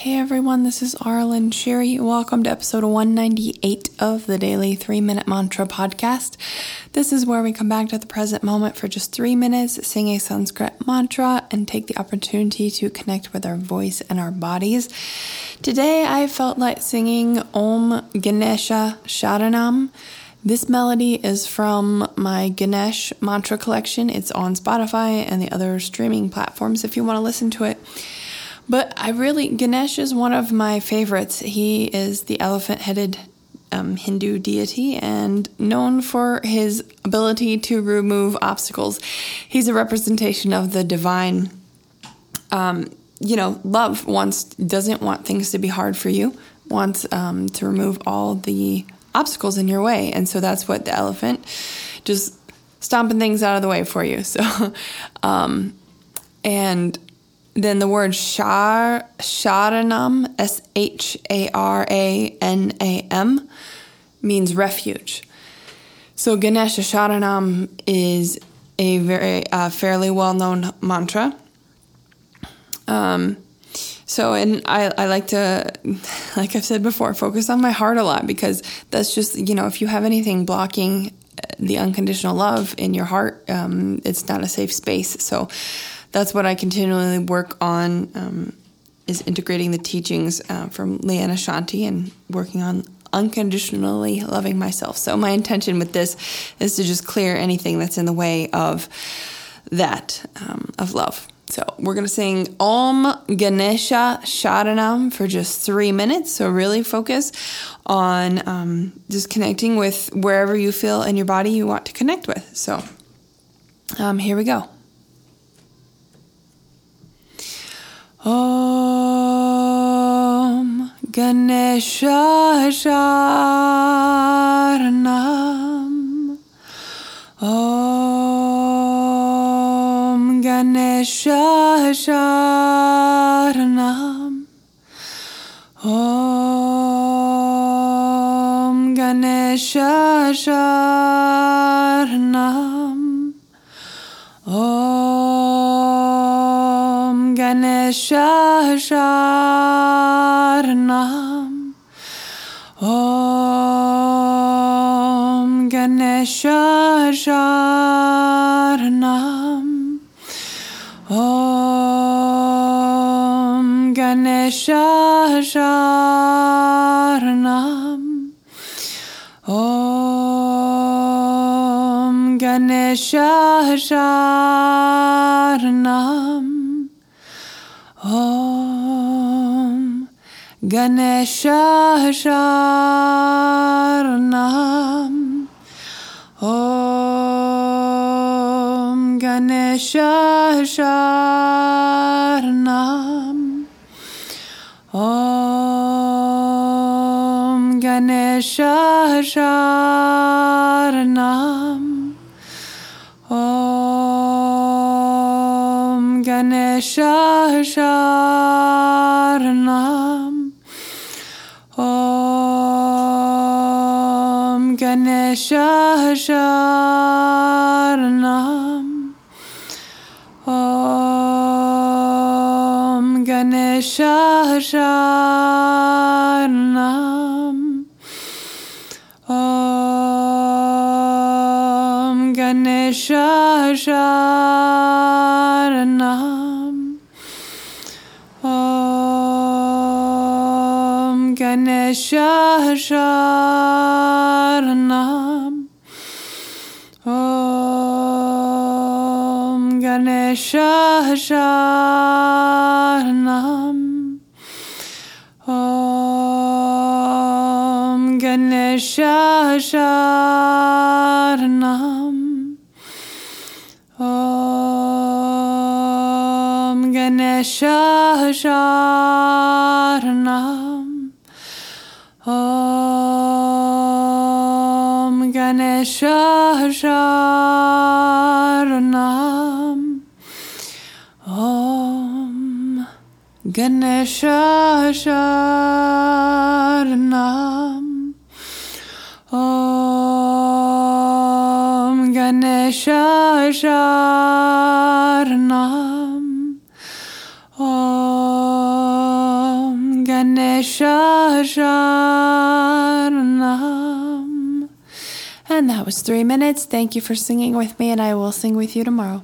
Hey everyone, this is Aaralyn Shiri. Welcome to episode 198 of the Daily 3 Minute Mantra podcast. This is where we come back to the present moment for just three minutes, sing a Sanskrit mantra, and take the opportunity to connect with our voice and our bodies. Today I felt like singing Om Ganesha Sharanam. This melody is from my Ganesh mantra collection. It's on Spotify and the other streaming platforms if you want to listen to it. But I really, Ganesh is one of my favorites. He is the elephant headed um, Hindu deity and known for his ability to remove obstacles. He's a representation of the divine. Um, you know, love wants doesn't want things to be hard for you. Wants um, to remove all the obstacles in your way, and so that's what the elephant just stomping things out of the way for you. So, um, and then the word shar, sharanam, S H A R A N A M, means refuge. So Ganesha Sharanam is a very uh, fairly well known mantra. Um, so, and I, I like to, like I've said before, focus on my heart a lot because that's just, you know, if you have anything blocking the unconditional love in your heart, um, it's not a safe space. So, that's what I continually work on um, is integrating the teachings uh, from Liana Shanti and working on unconditionally loving myself. So my intention with this is to just clear anything that's in the way of that um, of love. So we're gonna sing Om Ganesha Sharanam for just three minutes. So really focus on um, just connecting with wherever you feel in your body you want to connect with. So um, here we go. Om Ganesha Sharanam Om Ganesha Sharanam Om Ganesha Sharanam Om Ganesha Sharanam Om Ganesha Sharanam Om Ganesha Sharanam Om Ganesha Sharanam Om Ganesha Sharanam. Om Ganesha Sharanam. Om Ganesha Sharanam Ganesha Sharanam. Om Ganesha Sharanam. Om Ganesha Sharanam. Om Ganesha Sharanam Om Ganesha Sharanam Om Ganesha Sharanam Om Ganesha Sharanam Om Ganesha Sharanam Om Ganesha Sharanam Om Ganesha Sharanam Om Ganesha Sharanam And that was three minutes. Thank you for singing with me, and I will sing with you tomorrow.